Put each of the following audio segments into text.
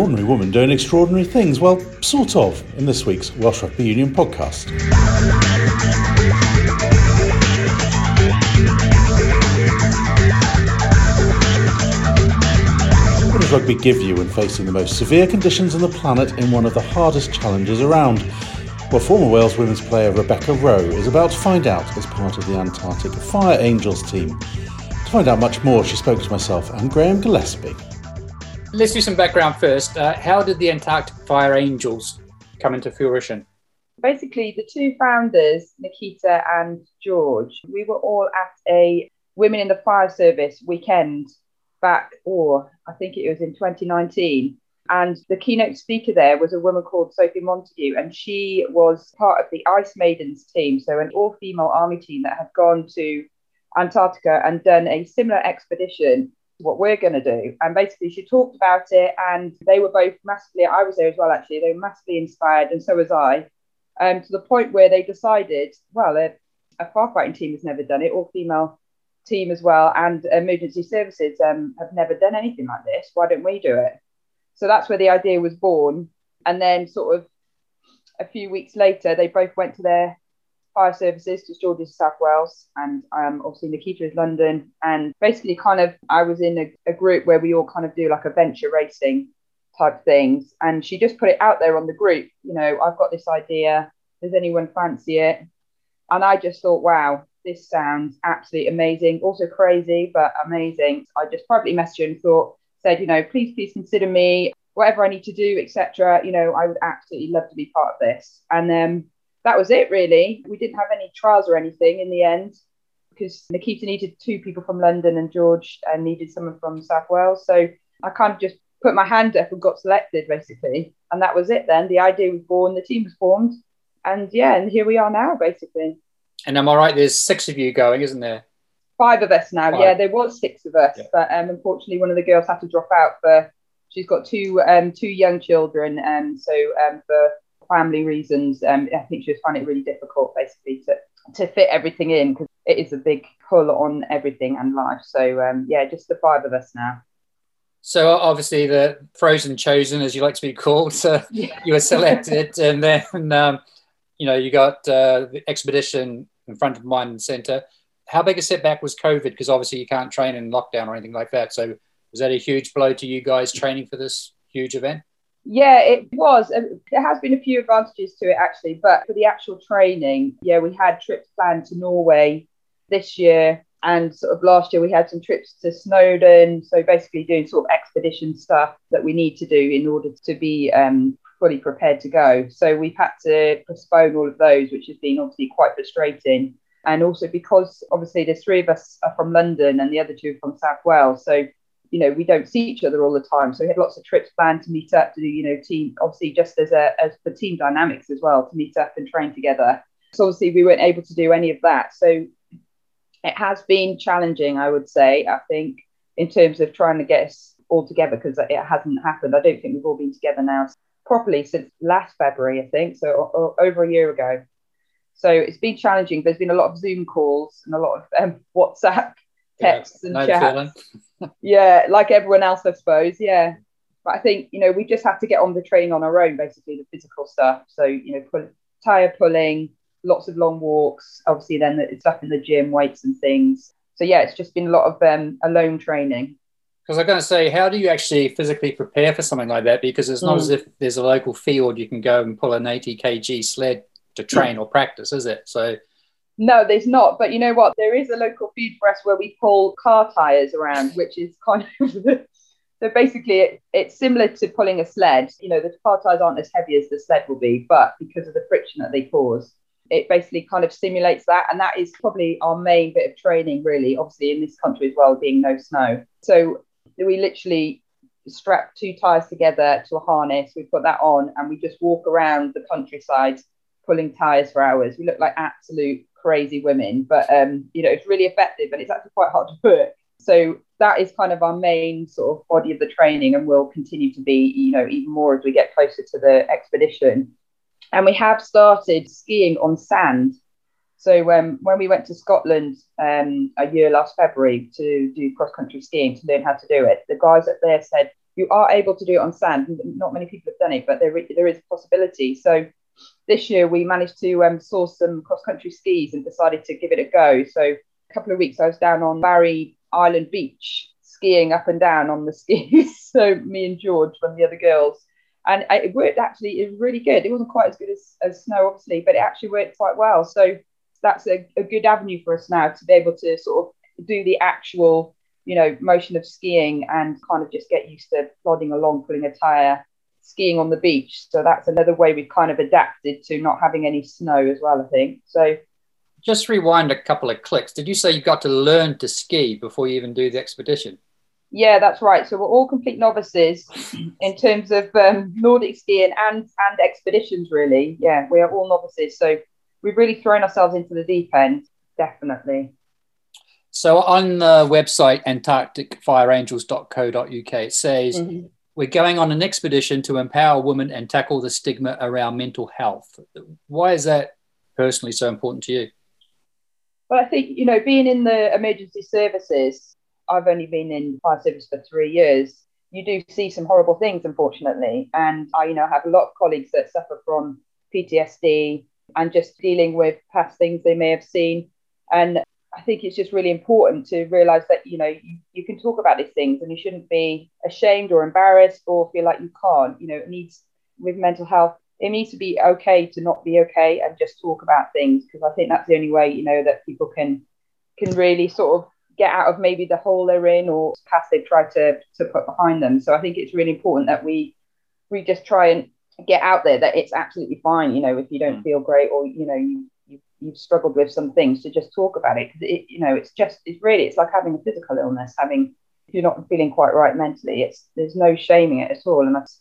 ordinary woman doing extraordinary things. Well, sort of, in this week's Welsh Rugby Union podcast. What does rugby give you when facing the most severe conditions on the planet in one of the hardest challenges around? Well, former Wales women's player Rebecca Rowe is about to find out as part of the Antarctic Fire Angels team. To find out much more, she spoke to myself and Graham Gillespie. Let's do some background first. Uh, how did the Antarctic Fire Angels come into fruition? Basically, the two founders, Nikita and George, we were all at a Women in the Fire Service weekend back, or I think it was in 2019. And the keynote speaker there was a woman called Sophie Montague, and she was part of the Ice Maidens team, so an all female army team that had gone to Antarctica and done a similar expedition what we're going to do. And basically, she talked about it, and they were both massively, I was there as well, actually, they were massively inspired, and so was I, um, to the point where they decided, well, a, a firefighting team has never done it, all female team as well, and emergency services um, have never done anything like this. Why don't we do it? So that's where the idea was born. And then, sort of a few weeks later, they both went to their fire services to George is South Wales, and um, obviously Nikita is London. And basically, kind of, I was in a, a group where we all kind of do like a venture racing type things. And she just put it out there on the group, you know, I've got this idea. Does anyone fancy it? And I just thought, wow, this sounds absolutely amazing. Also crazy, but amazing. I just privately messaged her and thought, said, you know, please, please consider me, whatever I need to do, etc. You know, I would absolutely love to be part of this. And then um, that was it really. We didn't have any trials or anything in the end because Nikita needed two people from London and George uh, needed someone from South Wales. So I kind of just put my hand up and got selected basically. And that was it then. The idea was born, the team was formed. And yeah, and here we are now basically. And am I right? There's six of you going, isn't there? Five of us now. Five. Yeah, there was six of us, yeah. but um, unfortunately, one of the girls had to drop out for. She's got two um, two young children, and um, so um, for family reasons, um, I think she was finding it really difficult, basically, to to fit everything in because it is a big pull on everything and life. So um, yeah, just the five of us now. So obviously the frozen chosen, as you like to be called, so yeah. you were selected, and then um, you know you got uh, the expedition in front of mind and centre. How big a setback was COVID? Because obviously you can't train in lockdown or anything like that. So was that a huge blow to you guys training for this huge event? Yeah, it was. There has been a few advantages to it actually, but for the actual training, yeah, we had trips planned to Norway this year, and sort of last year we had some trips to Snowdon. So basically, doing sort of expedition stuff that we need to do in order to be um, fully prepared to go. So we've had to postpone all of those, which has been obviously quite frustrating. And also because obviously the three of us are from London and the other two from South Wales, so you know, we don't see each other all the time. So we had lots of trips planned to meet up to do, you know, team, obviously just as a, as for team dynamics as well, to meet up and train together. So obviously we weren't able to do any of that. So it has been challenging, I would say, I think, in terms of trying to get us all together because it hasn't happened. I don't think we've all been together now properly since last February, I think, so over a year ago. So it's been challenging. There's been a lot of Zoom calls and a lot of um, WhatsApp texts yeah, and chats. Yeah, like everyone else, I suppose. Yeah. But I think, you know, we just have to get on the training on our own, basically, the physical stuff. So, you know, pull, tire pulling, lots of long walks, obviously, then the stuff in the gym, weights and things. So, yeah, it's just been a lot of um, alone training. Because I'm going to say, how do you actually physically prepare for something like that? Because it's not mm. as if there's a local field you can go and pull an 80 kg sled to train or practice, is it? So no, there's not. But you know what? There is a local feed for us where we pull car tires around, which is kind of so basically it, it's similar to pulling a sled. You know, the car tires aren't as heavy as the sled will be, but because of the friction that they cause, it basically kind of simulates that. And that is probably our main bit of training, really, obviously in this country as well, being no snow. So we literally strap two tires together to a harness, we put that on, and we just walk around the countryside pulling tires for hours. We look like absolute crazy women, but um, you know, it's really effective and it's actually quite hard to work. So that is kind of our main sort of body of the training and will continue to be, you know, even more as we get closer to the expedition. And we have started skiing on sand. So um, when we went to Scotland um, a year last February to do cross country skiing to learn how to do it, the guys up there said you are able to do it on sand. Not many people have done it, but there, there is a possibility. So this year we managed to um, source some cross country skis and decided to give it a go. So a couple of weeks I was down on Barry Island Beach skiing up and down on the skis. so me and George, one of the other girls, and it worked actually. It was really good. It wasn't quite as good as, as snow, obviously, but it actually worked quite well. So that's a, a good avenue for us now to be able to sort of do the actual, you know, motion of skiing and kind of just get used to plodding along, pulling a tire, skiing on the beach. So that's another way we've kind of adapted to not having any snow as well. I think so. Just rewind a couple of clicks. Did you say you've got to learn to ski before you even do the expedition? Yeah, that's right. So we're all complete novices in terms of um, Nordic skiing and and expeditions. Really, yeah, we are all novices. So we've really thrown ourselves into the deep end, definitely. So on the website antarcticfireangels.co.uk, it says mm-hmm. We're going on an expedition to empower women and tackle the stigma around mental health. Why is that personally so important to you? Well, I think you know, being in the emergency services, I've only been in fire service for three years. You do see some horrible things, unfortunately, and I, you know, have a lot of colleagues that suffer from PTSD and just dealing with past things they may have seen. And I think it's just really important to realize that you know you, you can talk about these things and you shouldn't be ashamed or embarrassed or feel like you can't. You know, it needs with mental health, it needs to be okay to not be okay and just talk about things because I think that's the only way you know that people can can really sort of get out of maybe the hole they're in or past they've tried to, to put behind them. So I think it's really important that we we just try and get out there that it's absolutely fine, you know, if you don't mm. feel great or, you know, you, you you've struggled with some things to just talk about it it, you know, it's just it's really it's like having a physical illness, having you're not feeling quite right mentally, it's there's no shaming it at all. And that's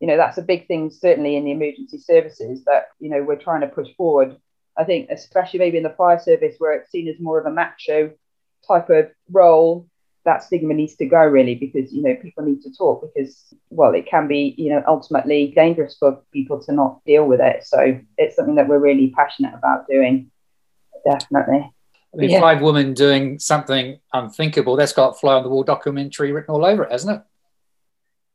you know, that's a big thing certainly in the emergency services that, you know, we're trying to push forward. I think especially maybe in the fire service where it's seen as more of a macho type of role, that stigma needs to go really because you know people need to talk because well it can be you know ultimately dangerous for people to not deal with it. So it's something that we're really passionate about doing. Definitely. I mean, yeah. five women doing something unthinkable. That's got fly on the wall documentary written all over it, hasn't it?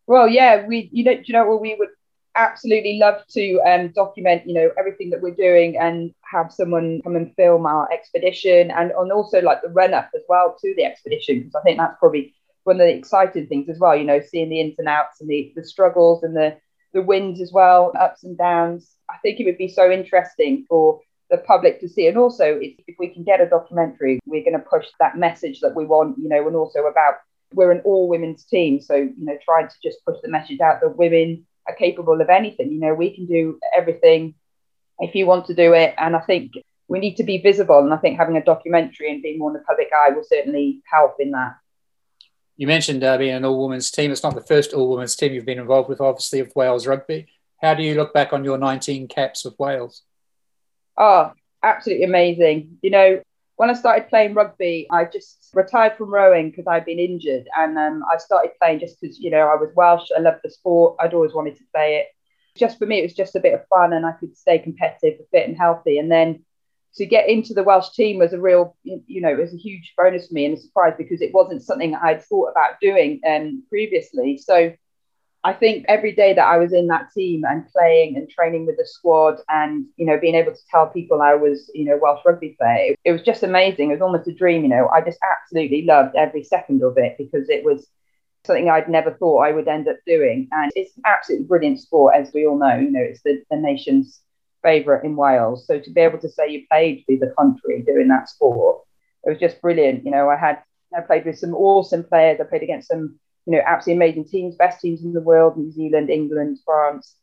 Well, yeah, we you know you know what we would absolutely love to um, document, you know, everything that we're doing and have someone come and film our expedition and, and also like the run up as well to the expedition because I think that's probably one of the exciting things as well. You know, seeing the ins and outs and the, the struggles and the the wins as well, ups and downs. I think it would be so interesting for the public to see. And also, if we can get a documentary, we're going to push that message that we want, you know, and also about we're an all women's team. So, you know, trying to just push the message out that women are capable of anything. You know, we can do everything if you want to do it. And I think we need to be visible. And I think having a documentary and being more in the public eye will certainly help in that. You mentioned uh, being an all women's team. It's not the first all women's team you've been involved with, obviously, of Wales rugby. How do you look back on your 19 caps with Wales? Oh, absolutely amazing. You know, when I started playing rugby, I just retired from rowing because I'd been injured, and um, I started playing just because you know I was Welsh. I loved the sport. I'd always wanted to play it. Just for me, it was just a bit of fun, and I could stay competitive, fit, and healthy. And then to get into the Welsh team was a real, you know, it was a huge bonus for me and a surprise because it wasn't something I'd thought about doing um, previously. So I think every day that I was in that team and playing and training with the squad and, you know, being able to tell people I was, you know, Welsh rugby player, it, was just amazing. It was almost a dream, you know. I just absolutely loved every second of it because it was something I'd never thought I would end up doing. And it's an absolutely brilliant sport, as we all know. You know, it's the, the nation's favourite in Wales. So to be able to say you played for the country doing that sport, it was just brilliant. You know, I had I played with some awesome players. I played against some you know, absolutely amazing teams, best teams in the world, New Zealand, England, France.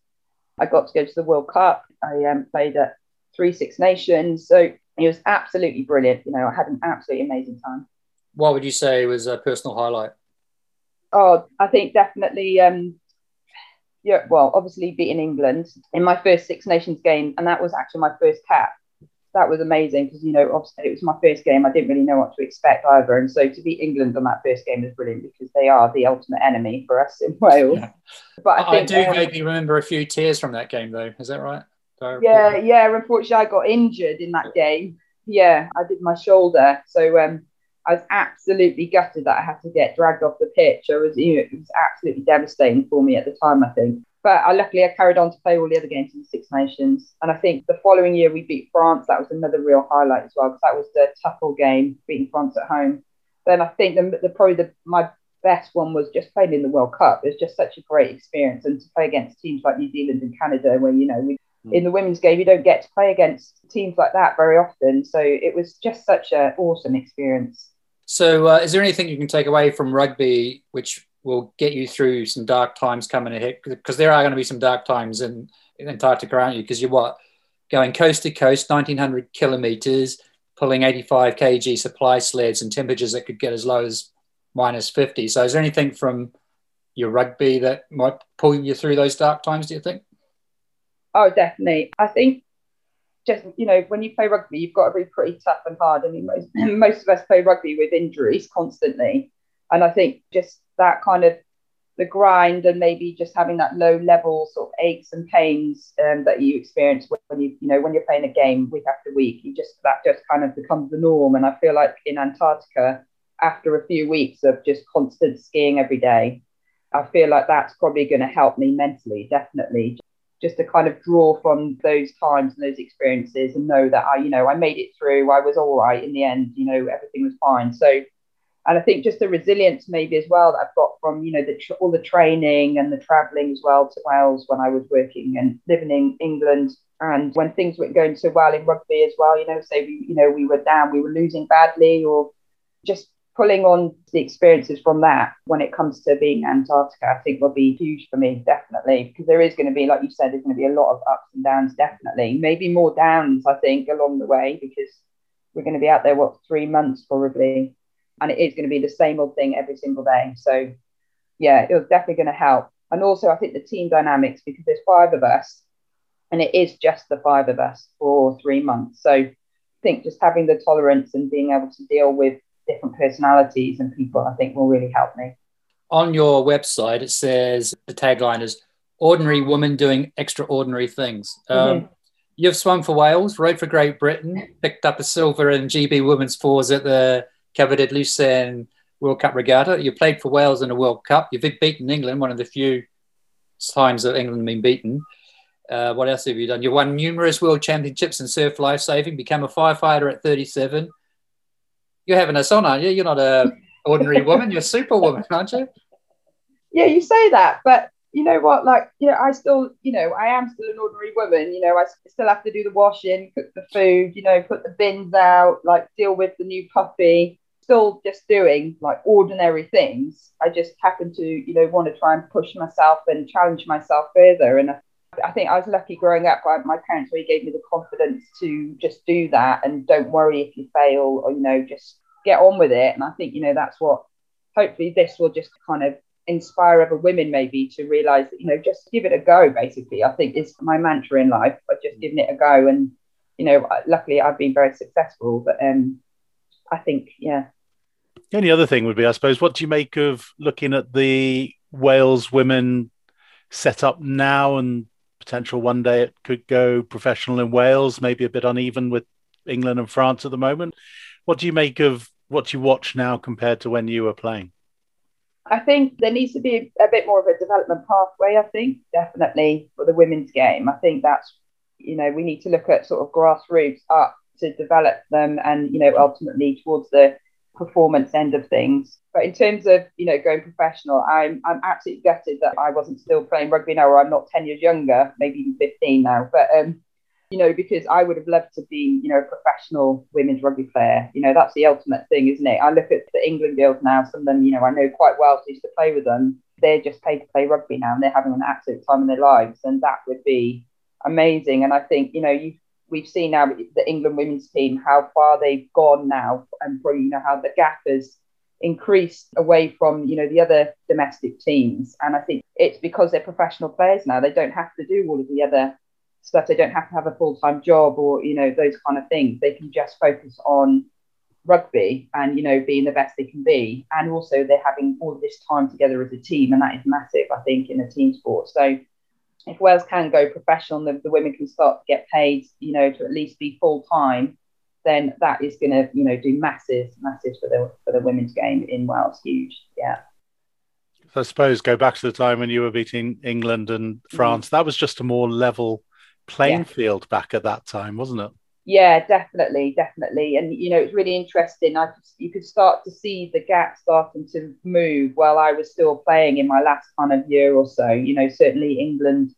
I got to go to the World Cup. I um, played at three Six Nations. So it was absolutely brilliant. You know, I had an absolutely amazing time. What would you say was a personal highlight? Oh, I think definitely, um, yeah, well, obviously beating England in my first Six Nations game. And that was actually my first cap that was amazing because you know obviously it was my first game. I didn't really know what to expect either, and so to beat England on that first game was brilliant because they are the ultimate enemy for us in Wales. Yeah. But I, think, I do um, maybe remember a few tears from that game though. Is that right? Yeah, yeah. Unfortunately, I got injured in that game. Yeah, I did my shoulder, so um, I was absolutely gutted that I had to get dragged off the pitch. I was, you know, it was absolutely devastating for me at the time, I think. But I, luckily, I carried on to play all the other games in the Six Nations. And I think the following year we beat France. That was another real highlight as well, because that was the Tuffle game, beating France at home. Then I think the, the probably the, my best one was just playing in the World Cup. It was just such a great experience. And to play against teams like New Zealand and Canada, where, you know, we, mm. in the women's game, you don't get to play against teams like that very often. So it was just such an awesome experience. So, uh, is there anything you can take away from rugby which will get you through some dark times coming ahead? Because there are going to be some dark times in, in Antarctica, aren't you? Because you're what? Going coast to coast, 1900 kilometers, pulling 85 kg supply sleds and temperatures that could get as low as minus 50. So, is there anything from your rugby that might pull you through those dark times, do you think? Oh, definitely. I think just you know when you play rugby you've got to be pretty tough and hard i mean most, most of us play rugby with injuries constantly and i think just that kind of the grind and maybe just having that low level sort of aches and pains um, that you experience when you you know when you're playing a game week after week you just that just kind of becomes the norm and i feel like in antarctica after a few weeks of just constant skiing every day i feel like that's probably going to help me mentally definitely just to kind of draw from those times and those experiences and know that I, you know, I made it through. I was all right in the end. You know, everything was fine. So, and I think just the resilience maybe as well that I've got from, you know, the all the training and the traveling as well to Wales when I was working and living in England. And when things weren't going so well in rugby as well, you know, say we, you know, we were down, we were losing badly, or just pulling on the experiences from that when it comes to being Antarctica, I think will be huge for me, definitely, because there is going to be, like you said, there's going to be a lot of ups and downs, definitely. Maybe more downs, I think, along the way, because we're going to be out there, what, three months probably. And it is going to be the same old thing every single day. So, yeah, it was definitely going to help. And also, I think the team dynamics, because there's five of us, and it is just the five of us for three months. So, I think just having the tolerance and being able to deal with different personalities and people, I think will really help me. On your website, it says the tagline is ordinary woman doing extraordinary things. Um, mm-hmm. You've swum for Wales, rowed for Great Britain, picked up a silver in GB women's fours at the Cervided Lucerne World Cup Regatta. You played for Wales in a World Cup. You've beaten England, one of the few times that England have been beaten. Uh, what else have you done? You've won numerous world championships in surf lifesaving, became a firefighter at 37, you're having us on, aren't you? You're not a ordinary woman. You're a superwoman, aren't you? Yeah, you say that, but you know what? Like, you know, I still, you know, I am still an ordinary woman. You know, I still have to do the washing, cook the food, you know, put the bins out, like deal with the new puppy. Still just doing like ordinary things. I just happen to, you know, want to try and push myself and challenge myself further. And I think I was lucky growing up. My parents really gave me the confidence to just do that and don't worry if you fail or, you know, just get on with it. And I think, you know, that's what hopefully this will just kind of inspire other women maybe to realize that, you know, just give it a go, basically. I think is my mantra in life, but just giving it a go. And, you know, luckily I've been very successful. But um, I think, yeah. The only other thing would be, I suppose, what do you make of looking at the Wales women set up now and potential one day it could go professional in Wales, maybe a bit uneven with England and France at the moment. What do you make of what you watch now compared to when you were playing? I think there needs to be a bit more of a development pathway, I think, definitely for the women's game. I think that's, you know, we need to look at sort of grassroots up to develop them and, you know, ultimately towards the performance end of things. But in terms of you know going professional, I'm I'm absolutely gutted that I wasn't still playing rugby now, or I'm not ten years younger, maybe even fifteen now. But um, you know, because I would have loved to be you know a professional women's rugby player. You know, that's the ultimate thing, isn't it? I look at the England girls now. Some of them, you know, I know quite well. So used to play with them. They're just paid to play rugby now, and they're having an absolute time in their lives, and that would be amazing. And I think you know you we've seen now the England women's team how far they've gone now, and probably you know how the gap has increased away from you know the other domestic teams. And I think it's because they're professional players now. They don't have to do all of the other stuff. They don't have to have a full time job or you know those kind of things. They can just focus on rugby and you know being the best they can be and also they're having all of this time together as a team and that is massive i think in a team sport so if Wales can go professional, the, the women can start to get paid, you know, to at least be full time, then that is going to, you know, do massive, massive for the for the women's game in Wales. Huge, yeah. I suppose go back to the time when you were beating England and mm-hmm. France. Mm-hmm. That was just a more level playing yeah. field back at that time, wasn't it? Yeah, definitely, definitely. And you know, it's really interesting. I could, you could start to see the gap starting to move while I was still playing in my last kind of year or so. You know, certainly England,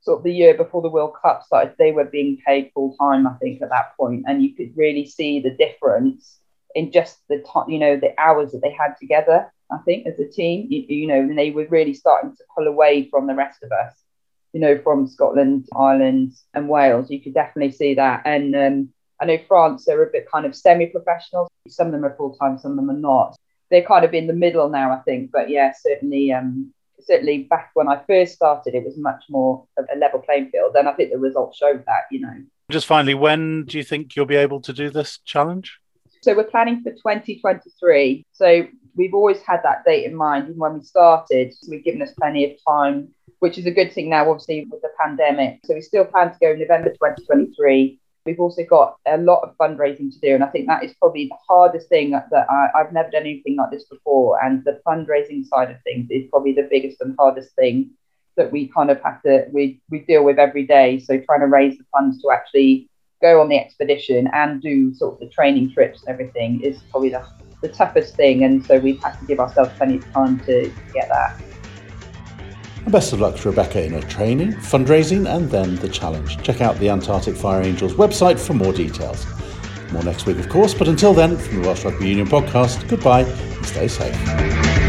sort of the year before the World Cup started, they were being paid full time. I think at that point, and you could really see the difference in just the time, you know, the hours that they had together. I think as a team, you, you know, and they were really starting to pull away from the rest of us you know, from Scotland, Ireland, and Wales. You could definitely see that. And um, I know France, they're a bit kind of semi professional. Some of them are full time, some of them are not. They're kind of in the middle now, I think. But yeah, certainly, um, certainly back when I first started, it was much more of a level playing field. And I think the results showed that, you know. Just finally, when do you think you'll be able to do this challenge? So we're planning for 2023. So we've always had that date in mind. Even when we started, we've given us plenty of time which is a good thing now, obviously, with the pandemic. So we still plan to go in November 2023. We've also got a lot of fundraising to do, and I think that is probably the hardest thing that, I, have never done anything like this before. And the fundraising side of things is probably the biggest and hardest thing that we kind of have to we we deal with every day. So trying to raise the funds to actually go on the expedition and do sort of the training trips and everything is probably the, the toughest thing. And so we've had to give ourselves plenty of time to get that. And best of luck to Rebecca in her training, fundraising, and then the challenge. Check out the Antarctic Fire Angels website for more details. More next week, of course, but until then, from the Welsh Rugby Union podcast, goodbye and stay safe.